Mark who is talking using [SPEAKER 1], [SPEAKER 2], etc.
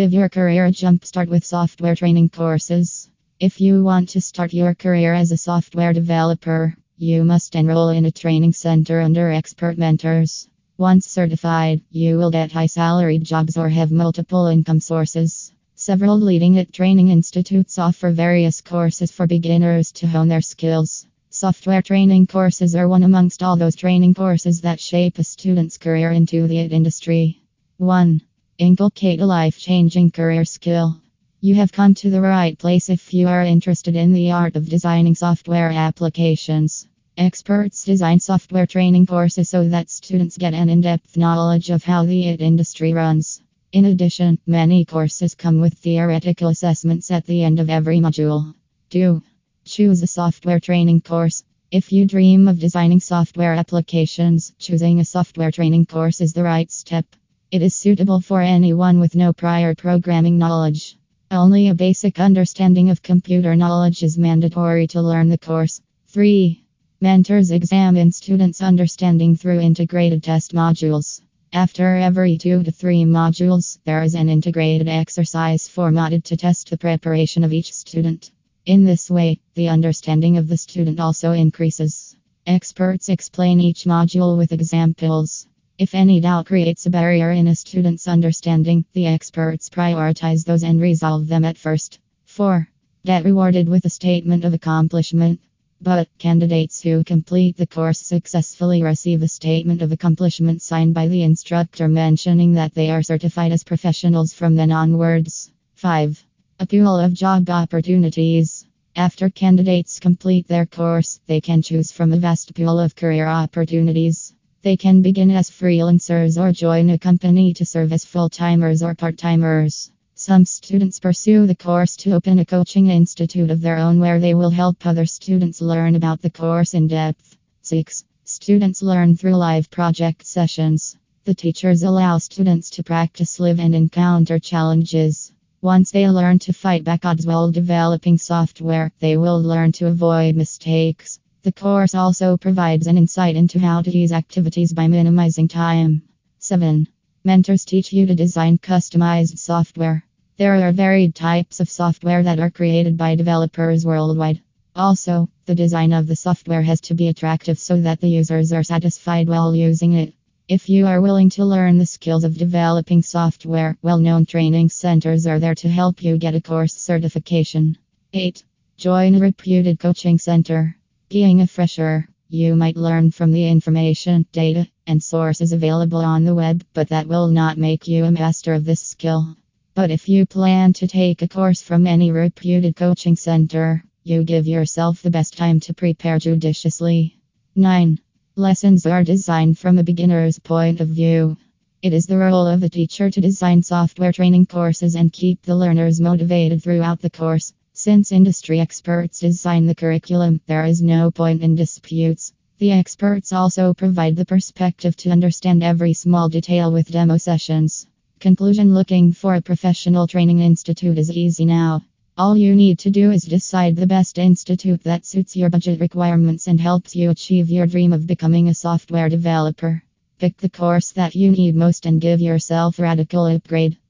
[SPEAKER 1] Give your career a jump start with software training courses. If you want to start your career as a software developer, you must enroll in a training center under expert mentors. Once certified, you will get high salaried jobs or have multiple income sources. Several leading IT training institutes offer various courses for beginners to hone their skills. Software training courses are one amongst all those training courses that shape a student's career into the IT industry. 1. Inculcate a life changing career skill. You have come to the right place if you are interested in the art of designing software applications. Experts design software training courses so that students get an in depth knowledge of how the IT industry runs. In addition, many courses come with theoretical assessments at the end of every module. 2. Choose a software training course. If you dream of designing software applications, choosing a software training course is the right step. It is suitable for anyone with no prior programming knowledge. Only a basic understanding of computer knowledge is mandatory to learn the course. 3. Mentors examine students' understanding through integrated test modules. After every two to three modules, there is an integrated exercise formatted to test the preparation of each student. In this way, the understanding of the student also increases. Experts explain each module with examples. If any doubt creates a barrier in a student's understanding, the experts prioritize those and resolve them at first. 4. Get rewarded with a statement of accomplishment. But candidates who complete the course successfully receive a statement of accomplishment signed by the instructor mentioning that they are certified as professionals from then onwards. 5. A pool of job opportunities. After candidates complete their course, they can choose from a vast pool of career opportunities. They can begin as freelancers or join a company to serve as full timers or part timers. Some students pursue the course to open a coaching institute of their own where they will help other students learn about the course in depth. 6. Students learn through live project sessions. The teachers allow students to practice live and encounter challenges. Once they learn to fight back odds while developing software, they will learn to avoid mistakes. The course also provides an insight into how to use activities by minimizing time. 7. Mentors teach you to design customized software. There are varied types of software that are created by developers worldwide. Also, the design of the software has to be attractive so that the users are satisfied while using it. If you are willing to learn the skills of developing software, well known training centers are there to help you get a course certification. 8. Join a reputed coaching center. Being a fresher, you might learn from the information, data, and sources available on the web, but that will not make you a master of this skill. But if you plan to take a course from any reputed coaching center, you give yourself the best time to prepare judiciously. 9. Lessons are designed from a beginner's point of view. It is the role of the teacher to design software training courses and keep the learners motivated throughout the course. Since industry experts design the curriculum, there is no point in disputes. The experts also provide the perspective to understand every small detail with demo sessions. Conclusion Looking for a professional training institute is easy now. All you need to do is decide the best institute that suits your budget requirements and helps you achieve your dream of becoming a software developer. Pick the course that you need most and give yourself radical upgrade.